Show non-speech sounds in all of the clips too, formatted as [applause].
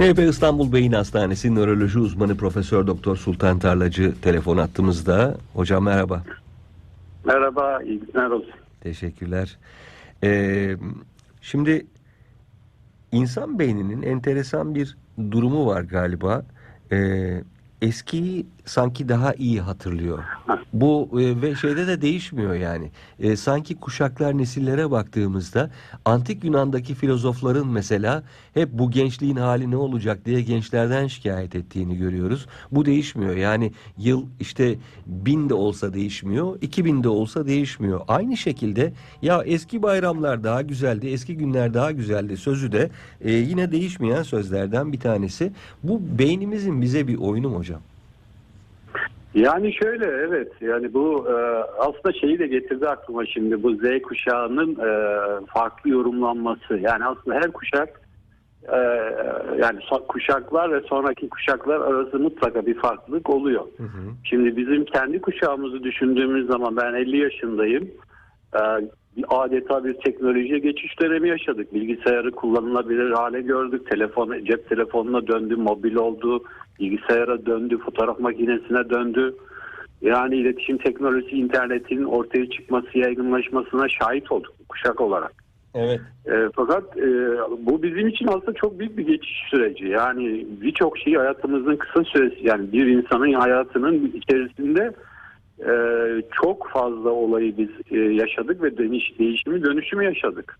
MHP İstanbul Beyin Hastanesi nöroloji uzmanı Profesör Doktor Sultan Tarlacı telefon attığımızda. Hocam merhaba. Merhaba, iyi günler olsun. Teşekkürler. Ee, şimdi insan beyninin enteresan bir durumu var galiba. Ee, eskiyi sanki daha iyi hatırlıyor. Bu e, ve şeyde de değişmiyor yani. E, sanki kuşaklar nesillere baktığımızda antik Yunan'daki filozofların mesela hep bu gençliğin hali ne olacak diye gençlerden şikayet ettiğini görüyoruz. Bu değişmiyor. Yani yıl işte bin de olsa değişmiyor, iki bin de olsa değişmiyor. Aynı şekilde ya eski bayramlar daha güzeldi, eski günler daha güzeldi sözü de e, yine değişmeyen sözlerden bir tanesi. Bu beynimizin bize bir oyunu hocam? Yani şöyle evet yani bu e, aslında şeyi de getirdi aklıma şimdi bu Z kuşağının e, farklı yorumlanması. Yani aslında her kuşak e, yani kuşaklar ve sonraki kuşaklar arası mutlaka bir farklılık oluyor. Hı hı. Şimdi bizim kendi kuşağımızı düşündüğümüz zaman ben 50 yaşındayım. E, adeta bir teknolojiye geçiş dönemi yaşadık. Bilgisayarı kullanılabilir hale gördük. Telefon, cep telefonuna döndü, mobil oldu, bilgisayara döndü, fotoğraf makinesine döndü. Yani iletişim teknolojisi, internetin ortaya çıkması, yaygınlaşmasına şahit olduk kuşak olarak. Evet. E, fakat e, bu bizim için aslında çok büyük bir geçiş süreci. Yani birçok şeyi hayatımızın kısa süresi yani bir insanın hayatının içerisinde e, çok fazla olayı biz e, yaşadık ve dönüş, değişimi dönüşümü yaşadık.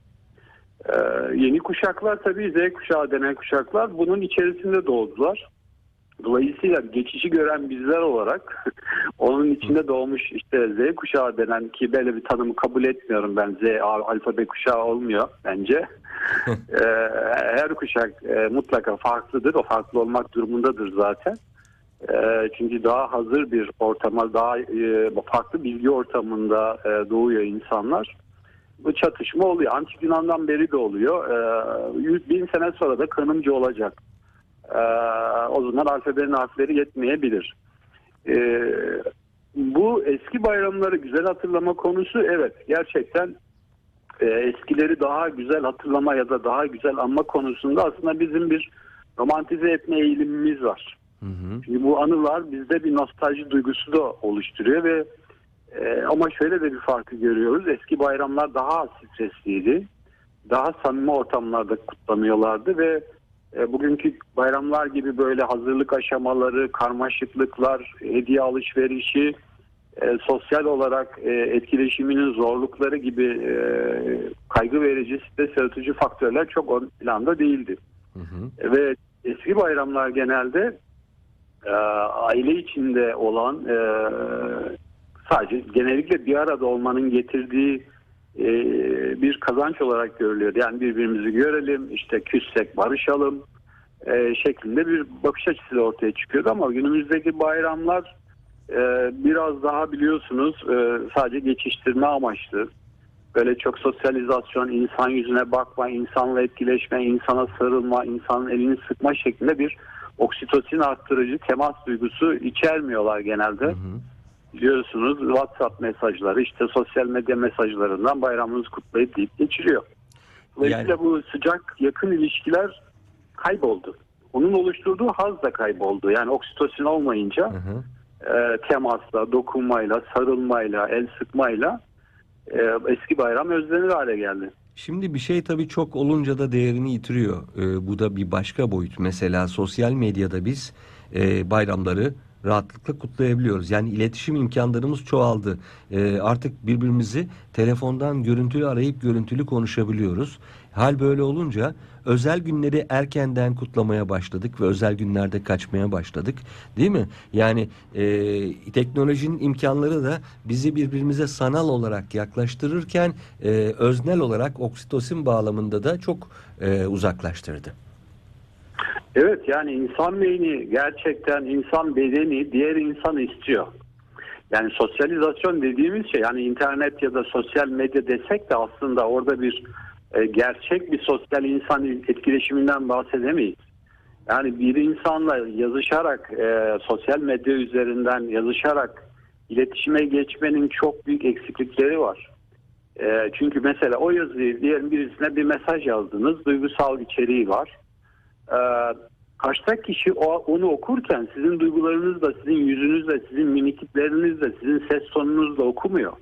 E, yeni kuşaklar tabii Z kuşağı denen kuşaklar bunun içerisinde doğdular. Dolayısıyla geçişi gören bizler olarak [laughs] onun içinde doğmuş işte Z kuşağı denen ki böyle bir tanımı kabul etmiyorum ben Z alfabe kuşağı olmuyor bence. [laughs] Ee, her kuşak e, mutlaka farklıdır o farklı olmak durumundadır zaten. Ee, çünkü daha hazır bir ortama daha e, farklı bilgi ortamında e, doğuyor insanlar. Bu çatışma oluyor. Antik Yunan'dan beri de oluyor. Ee, 100 bin sene sonra da kanımcı olacak. Ee, o zaman alfabenin harfleri yetmeyebilir. Ee, bu eski bayramları güzel hatırlama konusu evet gerçekten e, eskileri daha güzel hatırlama ya da daha güzel anma konusunda aslında bizim bir romantize etme eğilimimiz var. Hı hı. Çünkü bu anılar bizde bir nostalji duygusu da oluşturuyor ve e, ama şöyle de bir farkı görüyoruz. Eski bayramlar daha stresliydi. Daha samimi ortamlarda kutlanıyorlardı ve e, bugünkü bayramlar gibi böyle hazırlık aşamaları, karmaşıklıklar, hediye alışverişi, e, sosyal olarak e, etkileşiminin zorlukları gibi e, kaygı verici, stres yaratıcı faktörler çok ön planda değildi. Hı hı. Ve eski bayramlar genelde e, aile içinde olan e, sadece genellikle bir arada olmanın getirdiği e, bir kazanç olarak görülüyor. Yani birbirimizi görelim, işte küssek barışalım e, şeklinde bir bakış açısı ortaya çıkıyordu ama günümüzdeki bayramlar e, biraz daha biliyorsunuz sadece geçiştirme amaçlı. Böyle çok sosyalizasyon, insan yüzüne bakma, insanla etkileşme, insana sarılma, insanın elini sıkma şeklinde bir oksitosin arttırıcı temas duygusu içermiyorlar genelde. Hı hı. Biliyorsunuz WhatsApp mesajları işte sosyal medya mesajlarından bayramınızı kutlayıp deyip geçiriyor. Dolayısıyla Yani- bu sıcak yakın ilişkiler kayboldu. Onun oluşturduğu haz da kayboldu. Yani oksitosin olmayınca Hı hı. e, temasla, dokunmayla, sarılmayla, el sıkmayla e, eski bayram özlenir hale geldi. Şimdi bir şey tabii çok olunca da değerini yitiriyor. Ee, bu da bir başka boyut. Mesela sosyal medyada biz e, bayramları rahatlıkla kutlayabiliyoruz. Yani iletişim imkanlarımız çoğaldı. Ee, artık birbirimizi telefondan görüntülü arayıp görüntülü konuşabiliyoruz. Hal böyle olunca özel günleri erkenden kutlamaya başladık ve özel günlerde kaçmaya başladık. Değil mi? Yani e, teknolojinin imkanları da bizi birbirimize sanal olarak yaklaştırırken e, öznel olarak oksitosin bağlamında da çok e, uzaklaştırdı. Evet yani insan beyni gerçekten insan bedeni diğer insanı istiyor. Yani sosyalizasyon dediğimiz şey yani internet ya da sosyal medya desek de aslında orada bir e, gerçek bir sosyal insan etkileşiminden bahsedemeyiz. Yani bir insanla yazışarak e, sosyal medya üzerinden yazışarak iletişime geçmenin çok büyük eksiklikleri var. E, çünkü mesela o yazıyı diğer birisine bir mesaj yazdınız, duygusal içeriği var. Ee, karşıdaki kişi o, onu okurken sizin duygularınız da, sizin yüzünüz de, sizin mimikleriniz de, sizin ses tonunuz da okumuyor.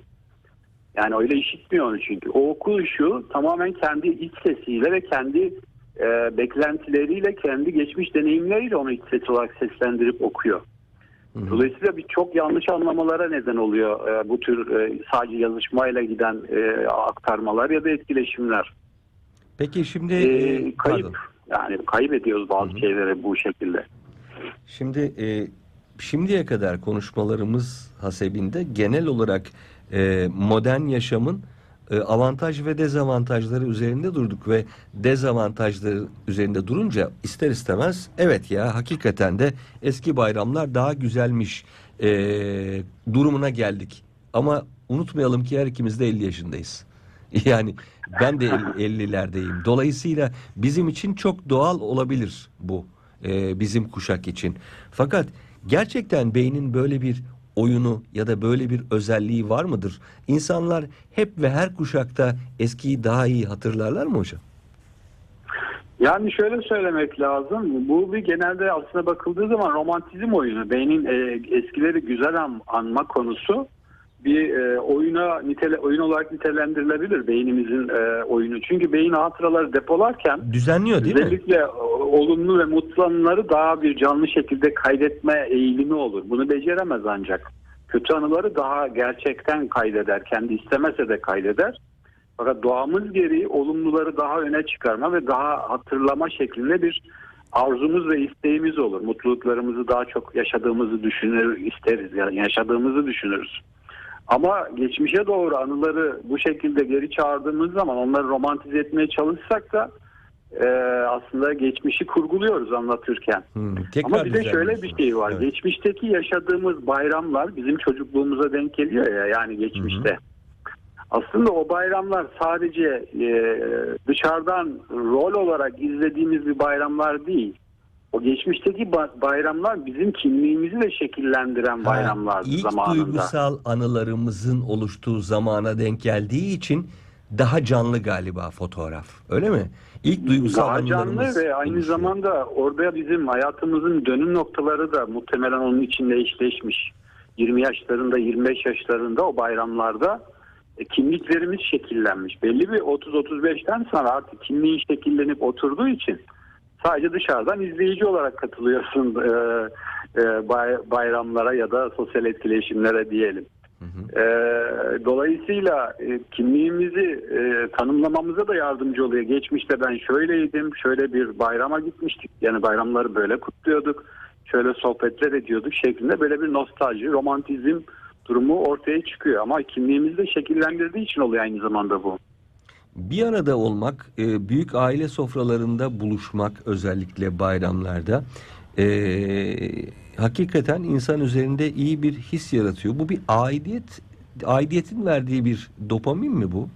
Yani öyle işitmiyor onu çünkü. O okuyuşu tamamen kendi iç sesiyle ve kendi e, beklentileriyle, kendi geçmiş deneyimleriyle onu iç ses olarak seslendirip okuyor. Dolayısıyla bir çok yanlış anlamalara neden oluyor e, bu tür e, sadece yazışmayla giden e, aktarmalar ya da etkileşimler. Peki şimdi E, e, kayıp pardon. Yani kaybediyoruz bazı şeyleri bu şekilde. Şimdi e, şimdiye kadar konuşmalarımız hasebinde genel olarak e, modern yaşamın e, avantaj ve dezavantajları üzerinde durduk ve dezavantajları üzerinde durunca ister istemez evet ya hakikaten de eski bayramlar daha güzelmiş e, durumuna geldik. Ama unutmayalım ki her ikimiz de 50 yaşındayız. [laughs] Yani ben de 50'lerdeyim. Dolayısıyla bizim için çok doğal olabilir bu e, bizim kuşak için. Fakat gerçekten beynin böyle bir oyunu ya da böyle bir özelliği var mıdır? İnsanlar hep ve her kuşakta eskiyi daha iyi hatırlarlar mı hocam? Yani şöyle söylemek lazım. Bu bir genelde aslında bakıldığı zaman romantizm oyunu. Beynin e, eskileri güzel an, anma konusu bir e, oyuna nitele, oyun olarak nitelendirilebilir beynimizin e, oyunu. Çünkü beyin hatıraları depolarken Düzenliyor değil mi? özellikle e, olumlu ve mutlu anıları daha bir canlı şekilde kaydetme eğilimi olur. Bunu beceremez ancak. Kötü anıları daha gerçekten kaydeder. Kendi istemese de kaydeder. Fakat doğamız gereği olumluları daha öne çıkarma ve daha hatırlama şeklinde bir arzumuz ve isteğimiz olur. Mutluluklarımızı daha çok yaşadığımızı düşünür, isteriz. Yani yaşadığımızı düşünürüz. Ama geçmişe doğru anıları bu şekilde geri çağırdığımız zaman onları romantize etmeye çalışsak da e, aslında geçmişi kurguluyoruz anlatırken. Hmm, Ama bir de şöyle bir şey var. Evet. Geçmişteki yaşadığımız bayramlar bizim çocukluğumuza denk geliyor ya yani geçmişte. Aslında o bayramlar sadece e, dışarıdan rol olarak izlediğimiz bir bayramlar değil. O geçmişteki ba- bayramlar bizim kimliğimizi de şekillendiren bayramlar ilk zamanında. duygusal anılarımızın oluştuğu zamana denk geldiği için daha canlı galiba fotoğraf. Öyle mi? İlk duygusal Daha canlı ve aynı oluşuyor. zamanda orada bizim hayatımızın dönüm noktaları da muhtemelen onun içinde eşleşmiş. 20 yaşlarında 25 yaşlarında o bayramlarda e, kimliklerimiz şekillenmiş. Belli bir 30-35'ten sonra artık kimliğin şekillenip oturduğu için sadece dışarıdan izleyici olarak katılıyorsun e, e, bay- bayramlara ya da sosyal etkileşimlere diyelim. E, dolayısıyla e, kimliğimizi e, tanımlamamıza da yardımcı oluyor. Geçmişte ben şöyleydim, şöyle bir bayrama gitmiştik. Yani bayramları böyle kutluyorduk, şöyle sohbetler ediyorduk şeklinde böyle bir nostalji, romantizm durumu ortaya çıkıyor. Ama kimliğimizi de şekillendirdiği için oluyor aynı zamanda bu. Bir arada olmak, e, büyük aile sofralarında buluşmak özellikle bayramlarda e, hakikaten insan üzerinde iyi bir his yaratıyor. Bu bir aidiyet, aidiyetin verdiği bir dopamin mi bu?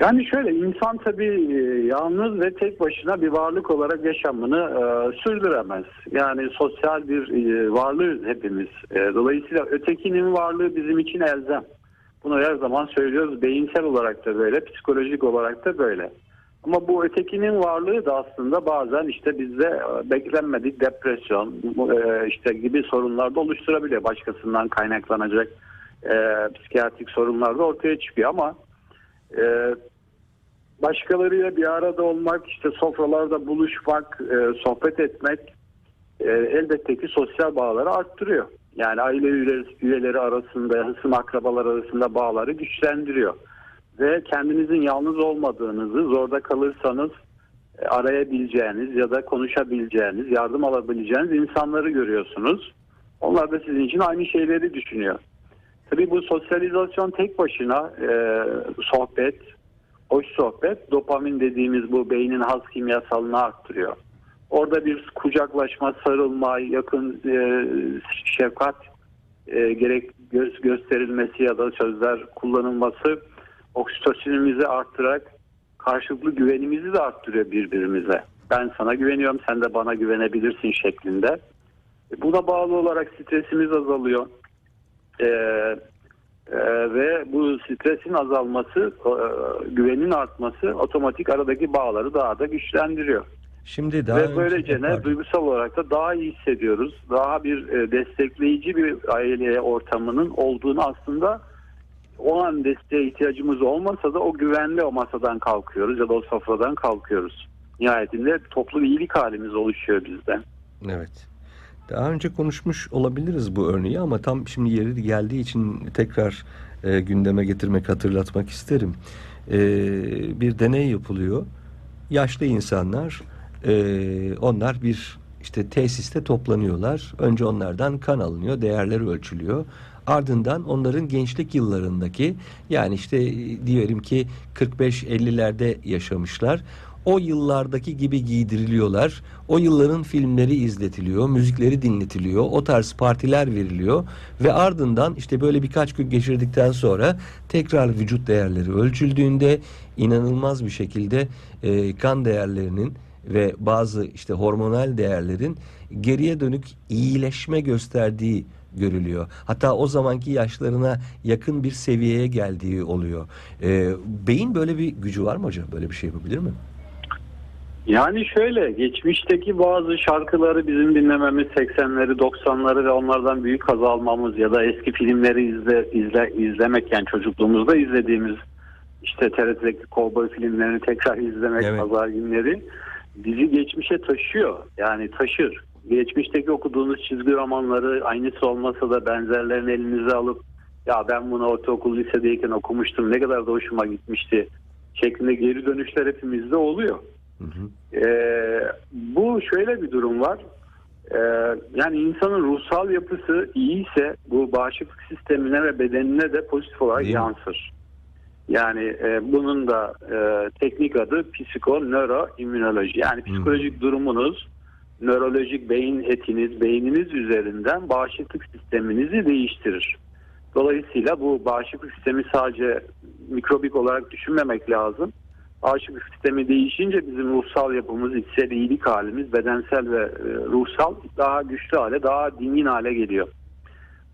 Yani şöyle insan tabii e, yalnız ve tek başına bir varlık olarak yaşamını e, sürdüremez. Yani sosyal bir e, varlığız hepimiz. E, dolayısıyla ötekinin varlığı bizim için elzem. Bunu her zaman söylüyoruz. Beyinsel olarak da böyle, psikolojik olarak da böyle. Ama bu ötekinin varlığı da aslında bazen işte bizde e, beklenmedik depresyon e, işte gibi sorunlar da oluşturabiliyor. Başkasından kaynaklanacak e, psikiyatrik sorunlar da ortaya çıkıyor ama e, başkalarıyla bir arada olmak, işte sofralarda buluşmak, e, sohbet etmek e, elbette ki sosyal bağları arttırıyor. Yani aile üyeleri, arasında, hısım akrabalar arasında bağları güçlendiriyor. Ve kendinizin yalnız olmadığınızı, zorda kalırsanız e, arayabileceğiniz ya da konuşabileceğiniz, yardım alabileceğiniz insanları görüyorsunuz. Onlar da sizin için aynı şeyleri düşünüyor. Tabii bu sosyalizasyon tek başına e, sohbet, hoş sohbet, dopamin dediğimiz bu beynin haz kimyasalını arttırıyor. Orada bir kucaklaşma, sarılma, yakın e, şefkat e, gerek göz, gösterilmesi ya da sözler kullanılması oksitosinimizi arttırarak karşılıklı güvenimizi de arttırıyor birbirimize. Ben sana güveniyorum, sen de bana güvenebilirsin şeklinde. E, Buna bağlı olarak stresimiz azalıyor. Ee, e, ve bu stresin azalması, e, güvenin artması otomatik aradaki bağları daha da güçlendiriyor. Şimdi daha Ve böylece ne duygusal olarak da daha iyi hissediyoruz. Daha bir e, destekleyici bir aile ortamının olduğunu aslında o an desteğe ihtiyacımız olmasa da o güvenli o masadan kalkıyoruz ya da o sofradan kalkıyoruz. Nihayetinde toplu bir iyilik halimiz oluşuyor bizde. Evet. Daha önce konuşmuş olabiliriz bu örneği ama tam şimdi yeri geldiği için tekrar e, gündeme getirmek, hatırlatmak isterim. E, bir deney yapılıyor. Yaşlı insanlar, e, onlar bir işte tesiste toplanıyorlar. Önce onlardan kan alınıyor, değerleri ölçülüyor. Ardından onların gençlik yıllarındaki yani işte diyelim ki 45-50'lerde yaşamışlar. O yıllardaki gibi giydiriliyorlar. O yılların filmleri izletiliyor, müzikleri dinletiliyor, o tarz partiler veriliyor ve ardından işte böyle birkaç gün geçirdikten sonra tekrar vücut değerleri ölçüldüğünde inanılmaz bir şekilde e, kan değerlerinin ve bazı işte hormonal değerlerin geriye dönük iyileşme gösterdiği görülüyor. Hatta o zamanki yaşlarına yakın bir seviyeye geldiği oluyor. E, beyin böyle bir gücü var mı hocam? Böyle bir şey yapabilir mi? Yani şöyle geçmişteki bazı şarkıları bizim dinlememiz 80'leri 90'ları ve onlardan büyük haz almamız ya da eski filmleri izle, izle, izlemek yani çocukluğumuzda izlediğimiz işte TRT'deki kovboy filmlerini tekrar izlemek Evet. pazar günleri bizi geçmişe taşıyor yani taşır. Geçmişteki okuduğunuz çizgi romanları aynısı olmasa da benzerlerini elinize alıp ya ben bunu ortaokul lisedeyken okumuştum ne kadar da hoşuma gitmişti şeklinde geri dönüşler hepimizde oluyor. Hı hı. Ee, bu şöyle bir durum var. Ee, yani insanın ruhsal yapısı iyiyse bu bağışıklık sistemine ve bedenine de pozitif olarak Değil yansır. Yani e, bunun da e, teknik adı psikonöroimmünoloji. Yani Hmm. psikolojik durumunuz, nörolojik beyin etiniz, beyniniz üzerinden bağışıklık sisteminizi değiştirir. Dolayısıyla bu bağışıklık sistemi sadece mikrobik olarak düşünmemek lazım. Bağışıklık sistemi değişince bizim ruhsal yapımız, içsel iyilik halimiz, bedensel ve e, ruhsal daha güçlü hale, daha dingin hale geliyor.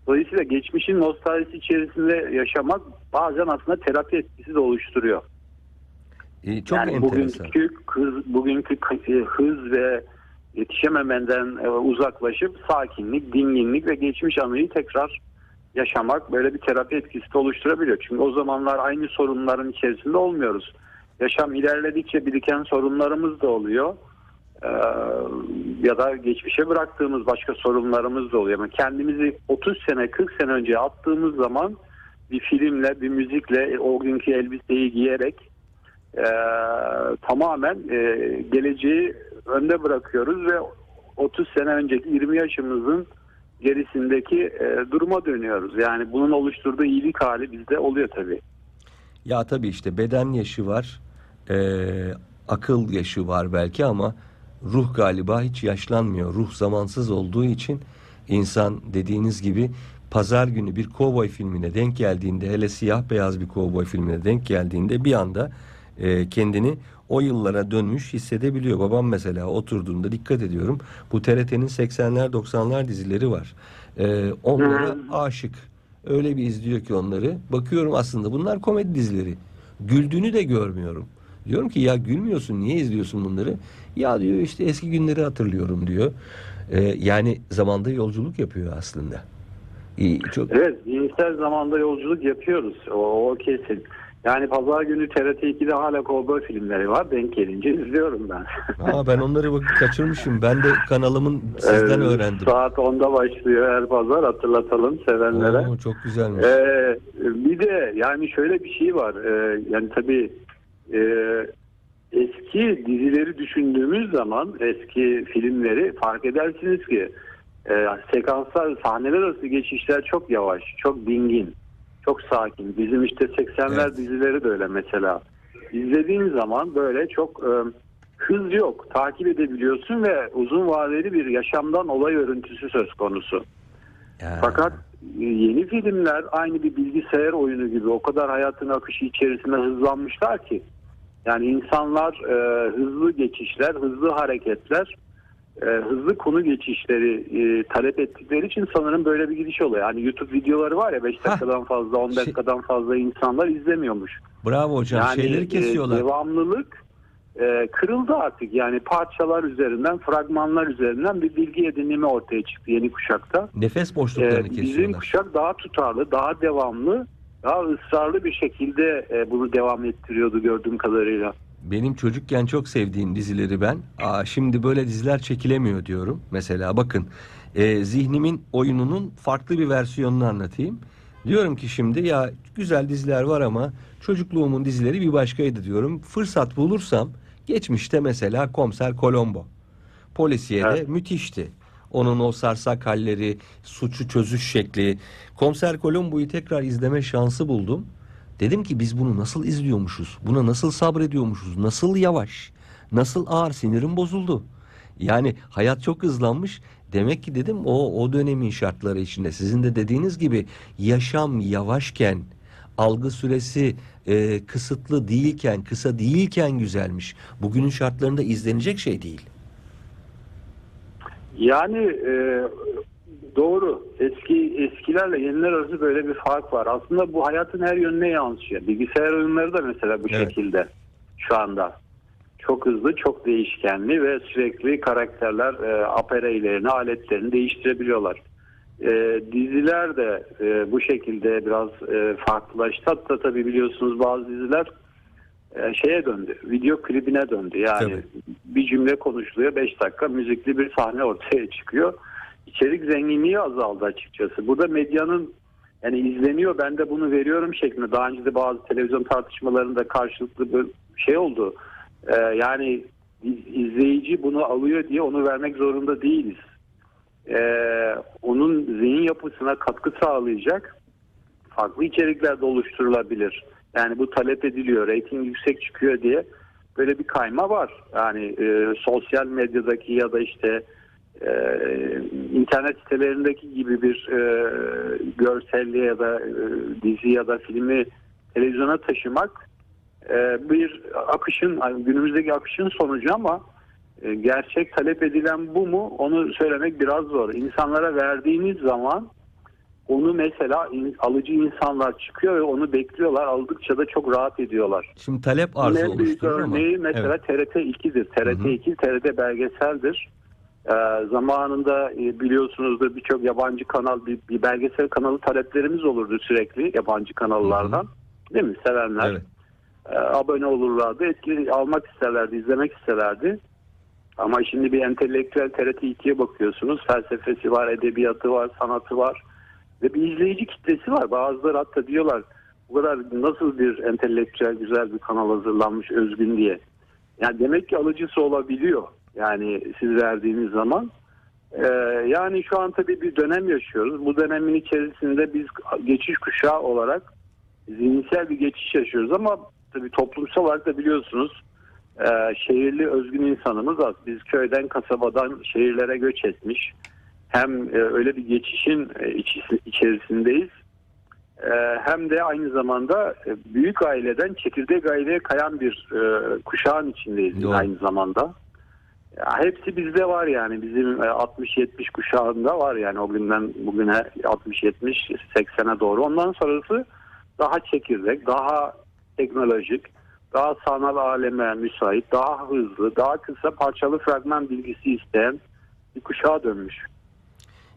Dolayısıyla geçmişin nostaljisi içerisinde yaşamak bazen aslında terapi etkisi de oluşturuyor. E, çok yani enteresan. bugünkü hız, bugünkü e, hız ve yetişememenden e, uzaklaşıp sakinlik, dinginlik ve geçmiş anıyı tekrar yaşamak böyle bir terapi etkisi de oluşturabiliyor. Çünkü o zamanlar aynı sorunların içerisinde olmuyoruz. Yaşam ilerledikçe biriken sorunlarımız da oluyor. Ee, ya da geçmişe bıraktığımız başka sorunlarımız da oluyor. Ama kendimizi 30 sene 40 sene önce attığımız zaman bir filmle bir müzikle o günkü elbiseyi giyerek e, tamamen e, geleceği önde bırakıyoruz ve 30 sene önceki 20 yaşımızın gerisindeki e, duruma dönüyoruz. Yani bunun oluşturduğu iyilik hali bizde oluyor tabii. Ya tabii işte beden yaşı var, e, akıl yaşı var belki ama ruh galiba hiç yaşlanmıyor. Ruh zamansız olduğu için insan dediğiniz gibi pazar günü bir kovboy filmine denk geldiğinde hele siyah beyaz bir kovboy filmine denk geldiğinde bir anda e, kendini o yıllara dönmüş hissedebiliyor. Babam mesela oturduğunda dikkat ediyorum. Bu TRT'nin 80'ler 90'lar dizileri var. E, onlara Hı. aşık. Öyle bir izliyor ki onları. Bakıyorum aslında bunlar komedi dizileri. Güldüğünü de görmüyorum. Diyorum ki ya gülmüyorsun niye izliyorsun bunları? Ya diyor işte eski günleri hatırlıyorum diyor. Ee, yani zamanda yolculuk yapıyor aslında. İyi, çok Evet, zihinsel zamanda yolculuk yapıyoruz. O, o kesin. Yani pazar günü TRT 2'de hala kovboy filmleri var. Denk gelince izliyorum ben. [laughs] Aa, ben onları bak kaçırmışım. Ben de kanalımın sizden Evet, öğrendim. Saat 10'da başlıyor her pazar hatırlatalım sevenlere. Oo, çok güzelmiş. Ee, bir de yani şöyle bir şey var. Ee, yani tabii e, eski dizileri düşündüğümüz zaman eski filmleri fark edersiniz ki e, sekanslar, sahneler arası geçişler çok yavaş, çok dingin, çok sakin. Bizim işte 80'ler Evet. dizileri de öyle mesela. İzlediğin zaman böyle çok e, hız yok. Takip edebiliyorsun ve uzun vadeli bir yaşamdan olay örüntüsü söz konusu. Ya. Fakat yeni filmler aynı bir bilgisayar oyunu gibi o kadar hayatın akışı içerisinde hızlanmışlar ki yani insanlar e, hızlı geçişler, hızlı hareketler, e, hızlı konu geçişleri e, talep ettikleri için sanırım böyle bir gidiş oluyor. Yani YouTube videoları var ya 5 Hah. dakikadan fazla, 10 Şey- dakikadan fazla insanlar izlemiyormuş. Bravo hocam. Yani Şeyleri e, kesiyorlar. devamlılık e, kırıldı artık. Yani parçalar üzerinden, fragmanlar üzerinden bir bilgi edinimi ortaya çıktı yeni kuşakta. Nefes boşluklarını Ee, bizim kesiyorlar. kuşak daha tutarlı, daha devamlı, daha ısrarlı bir şekilde e, bunu devam ettiriyordu gördüğüm kadarıyla. Benim çocukken çok sevdiğim dizileri ben. Aa, şimdi böyle diziler çekilemiyor diyorum. Mesela bakın e, zihnimin oyununun farklı bir versiyonunu anlatayım. Diyorum ki şimdi ya güzel diziler var ama çocukluğumun dizileri bir başkaydı diyorum. Fırsat bulursam geçmişte mesela Komiser Colombo. Polisiye de müthişti. Onun o sarsak halleri, suçu çözüş şekli. Komiser Colombo'yu tekrar izleme şansı buldum. Dedim ki biz bunu nasıl izliyormuşuz? Buna nasıl sabrediyormuşuz? Nasıl yavaş? Nasıl ağır? Sinirim bozuldu. Yani hayat çok hızlanmış. Demek ki dedim o o dönemin şartları içinde sizin de dediğiniz gibi yaşam yavaşken algı süresi e, kısıtlı değilken, kısa değilken güzelmiş. Bugünün şartlarında izlenecek şey değil. Yani e, doğru. Eski eskilerle yeniler arası böyle bir fark var. Aslında bu hayatın her yönüne yansıyor. Bilgisayar oyunları da mesela bu Evet. şekilde şu anda. Çok hızlı, çok değişkenli ve sürekli karakterler e, apereylerini, aletlerini değiştirebiliyorlar. E, diziler de e, bu şekilde biraz e, farklılaştı. Hatta tabii biliyorsunuz bazı diziler e, şeye döndü. Video klibine döndü. Yani Tabii. bir cümle konuşuluyor. 5 dakika müzikli bir sahne ortaya çıkıyor. İçerik zenginliği azaldı açıkçası. Burada medyanın yani izleniyor ben de bunu veriyorum şeklinde. Daha önce de bazı televizyon tartışmalarında karşılıklı bir şey oldu. E, yani iz- izleyici bunu alıyor diye onu vermek zorunda değiliz. E, onun zihin yapısına katkı sağlayacak farklı içerikler de oluşturulabilir. Yani bu talep ediliyor, reyting yüksek çıkıyor diye böyle bir kayma var. Yani e, sosyal medyadaki ya da işte e, internet sitelerindeki gibi bir e, görselliğe ya da e, dizi ya da filmi televizyona taşımak e, bir akışın yani günümüzdeki akışın sonucu ama e, gerçek talep edilen bu mu onu söylemek biraz zor. İnsanlara verdiğiniz zaman onu mesela in- alıcı insanlar çıkıyor ve onu bekliyorlar. Aldıkça da çok rahat ediyorlar. Şimdi talep arzı büyük oluşturur ama. örneği mesela Evet. TRT 2'dir. TRT Hı hı. 2 TRT belgeseldir. Ee, zamanında e, biliyorsunuzdur birçok yabancı kanal bir, bir belgesel kanalı taleplerimiz olurdu sürekli yabancı kanallardan. Değil mi? Sevenler Evet. E, abone olurlardı. Etki almak isterlerdi, izlemek isterlerdi. Ama şimdi bir entelektüel TRT 2'ye bakıyorsunuz. Felsefesi var, edebiyatı var, sanatı var. Ve bir izleyici kitlesi var. Bazıları hatta diyorlar bu kadar nasıl bir entelektüel güzel bir kanal hazırlanmış özgün diye. Yani demek ki alıcısı olabiliyor. Yani siz verdiğiniz zaman. Ee, yani şu an tabii bir dönem yaşıyoruz. Bu dönemin içerisinde biz geçiş kuşağı olarak zihinsel bir geçiş yaşıyoruz ama tabii toplumsal olarak da biliyorsunuz e, şehirli özgün insanımız az. Biz köyden kasabadan şehirlere göç etmiş. Hem e, öyle bir geçişin e, içerisindeyiz. E, hem de aynı zamanda e, büyük aileden çekirdek aileye kayan bir e, kuşağın içindeyiz Doğru. aynı zamanda. Hepsi bizde var yani bizim e, 60-70 kuşağında var yani o günden bugüne 60-70-80'e doğru. Ondan sonrası daha çekirdek, daha teknolojik, daha sanal aleme müsait, daha hızlı, daha kısa parçalı fragman bilgisi isteyen bir kuşağa dönmüş.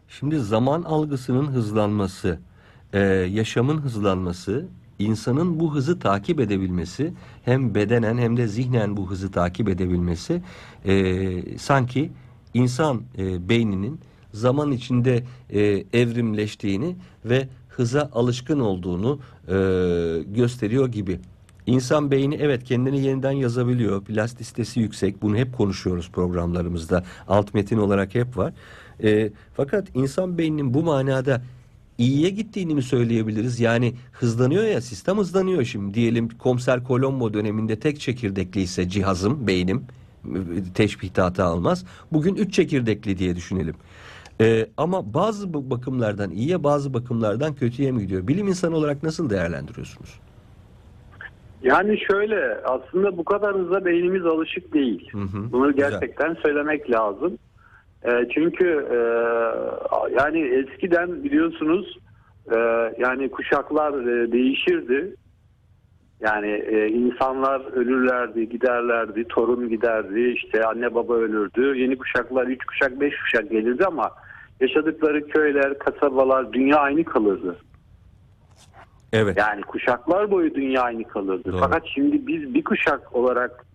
Şimdi zaman algısının hızlanması, e, yaşamın hızlanması, insanın bu hızı takip edebilmesi, hem bedenen hem de zihnen bu hızı takip edebilmesi, e, sanki insan e, beyninin zaman içinde evrimleştiğini ve hıza alışkın olduğunu e, gösteriyor gibi. İnsan beyni evet kendini yeniden yazabiliyor. Plastisitesi yüksek. Bunu hep konuşuyoruz programlarımızda. Alt metin olarak hep var. E, fakat insan beyninin bu manada iyiye gittiğini mi söyleyebiliriz? Yani hızlanıyor ya sistem hızlanıyor şimdi. Diyelim Komiser Colombo döneminde tek çekirdekliyse cihazım, beynim teşbihte hata almaz. Bugün üç çekirdekli diye düşünelim. E, ama bazı bakımlardan iyiye bazı bakımlardan kötüye mi gidiyor? Bilim insanı olarak nasıl değerlendiriyorsunuz? Yani şöyle aslında bu kadar hızla beynimiz alışık değil. Hı hı, Bunu güzel. gerçekten söylemek lazım. E, çünkü e, yani eskiden biliyorsunuz e, yani kuşaklar e, değişirdi. Yani e, insanlar ölürlerdi, giderlerdi, torun giderdi, işte anne baba ölürdü. Yeni kuşaklar, üç kuşak, beş kuşak gelirdi ama yaşadıkları köyler, kasabalar, dünya aynı kalırdı. Evet. Yani kuşaklar boyu dünya aynı kalırdı. Doğru. Fakat şimdi biz bir kuşak olarak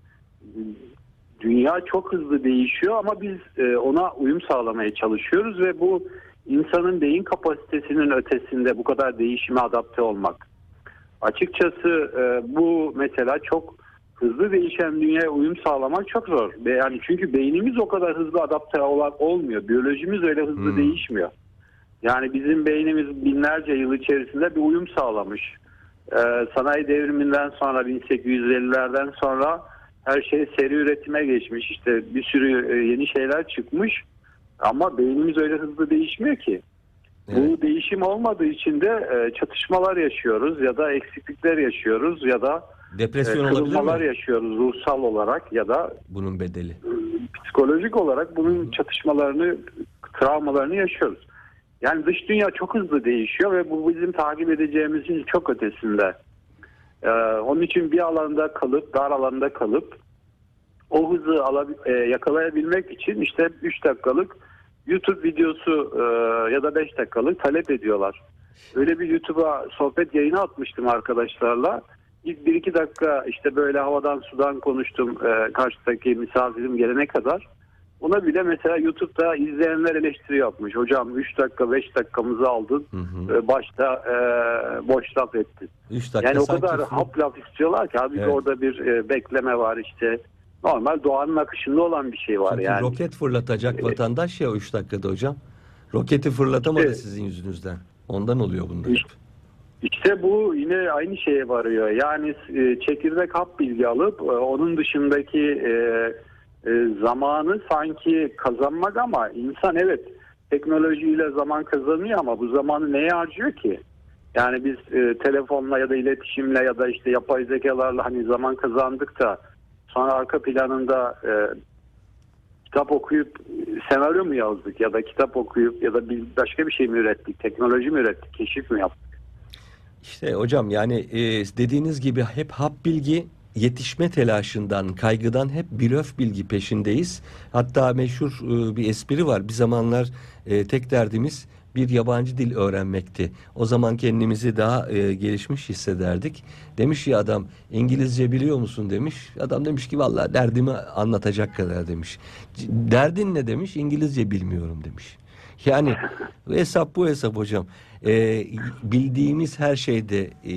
dünya çok hızlı değişiyor ama biz e, ona uyum sağlamaya çalışıyoruz ve bu insanın beyin kapasitesinin ötesinde bu kadar değişime adapte olmak. Açıkçası e, bu mesela çok hızlı değişen dünyaya uyum sağlamak çok zor. Yani çünkü beynimiz o kadar hızlı adapte olan olmuyor. Biyolojimiz öyle hızlı Hmm. değişmiyor. Yani bizim beynimiz binlerce yıl içerisinde bir uyum sağlamış. Ee, sanayi devriminden sonra 1850'lerden sonra her şey seri üretime geçmiş. İşte bir sürü e, yeni şeyler çıkmış. Ama beynimiz öyle hızlı değişmiyor ki. Evet. Bu değişim olmadığı için de e, çatışmalar yaşıyoruz ya da eksiklikler yaşıyoruz ya da e, Depresyon olabilir kırılmalar mi? yaşıyoruz ruhsal olarak ya da Bunun bedeli. psikolojik olarak bunun çatışmalarını, travmalarını yaşıyoruz. Yani dış dünya çok hızlı değişiyor ve bu bizim takip edeceğimizin çok ötesinde. Ee, onun için bir alanda kalıp, dar alanda kalıp o hızı alabi- e, yakalayabilmek için işte 3 dakikalık YouTube videosu e, ya da 5 dakikalık talep ediyorlar. Öyle bir YouTube'a sohbet yayını atmıştım arkadaşlarla. İlk 1-2 dakika işte böyle havadan sudan konuştum e, karşıdaki misafirim gelene kadar. Ona bile mesela YouTube'da izleyenler eleştiri yapmış. Hocam 3 dakika 5 dakikamızı aldın. Hı hı. E, başta e, boş laf ettin. Üç dakika Yani o sanki kadar film- hap laf istiyorlar ki abi Evet. orada bir e, bekleme var işte. Normal doğanın akışında olan bir şey var Çünkü yani. roket fırlatacak vatandaş ya o üç dakikada hocam. Roketi fırlatamadı İşte- sizin yüzünüzden. Ondan oluyor bunlar. İşte- İşte bu yine aynı şeye varıyor. Yani e, çekirdek hap bilgi alıp e, onun dışındaki e, zamanı sanki kazanmak ama insan evet teknolojiyle zaman kazanıyor ama bu zamanı neye harcıyor ki? Yani biz telefonla ya da iletişimle ya da işte yapay zekalarla hani zaman kazandık da sonra arka planında kitap okuyup senaryo mu yazdık ya da kitap okuyup ya da bir başka bir şey mi ürettik, teknoloji mi ürettik, keşif mi yaptık? İşte hocam yani e, dediğiniz gibi hep hap bilgi yetişme telaşından, kaygıdan hep blöf bilgi peşindeyiz. Hatta meşhur e, bir espri var. Bir zamanlar e, tek derdimiz bir yabancı dil öğrenmekti. O zaman kendimizi daha e, gelişmiş hissederdik. Demiş ya adam İngilizce biliyor musun demiş. Adam demiş ki vallahi derdimi anlatacak kadar demiş. Derdin ne demiş? İngilizce bilmiyorum demiş. [laughs] Yani hesap bu hesap hocam. Ee, bildiğimiz her şeyde e,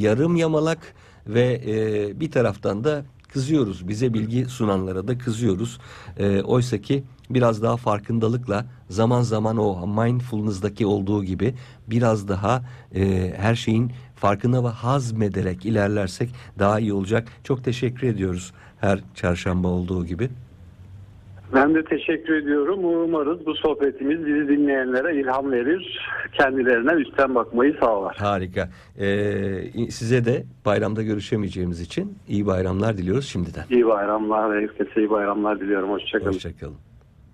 yarım yamalak ve e, bir taraftan da kızıyoruz. Bize bilgi sunanlara da kızıyoruz. E, Oysa ki biraz daha farkındalıkla zaman zaman o mindfulness'daki olduğu gibi biraz daha e, her şeyin farkına ve hazmederek ilerlersek daha iyi olacak. Çok teşekkür ediyoruz her çarşamba olduğu gibi. Ben de teşekkür ediyorum. Umarız bu sohbetimiz bizi dinleyenlere ilham verir. Kendilerine üstten bakmayı sağlar. Harika. Ee, size de bayramda görüşemeyeceğimiz için iyi bayramlar diliyoruz şimdiden. İyi bayramlar. Herkese iyi bayramlar diliyorum. Hoşçakalın. Hoşçakalın.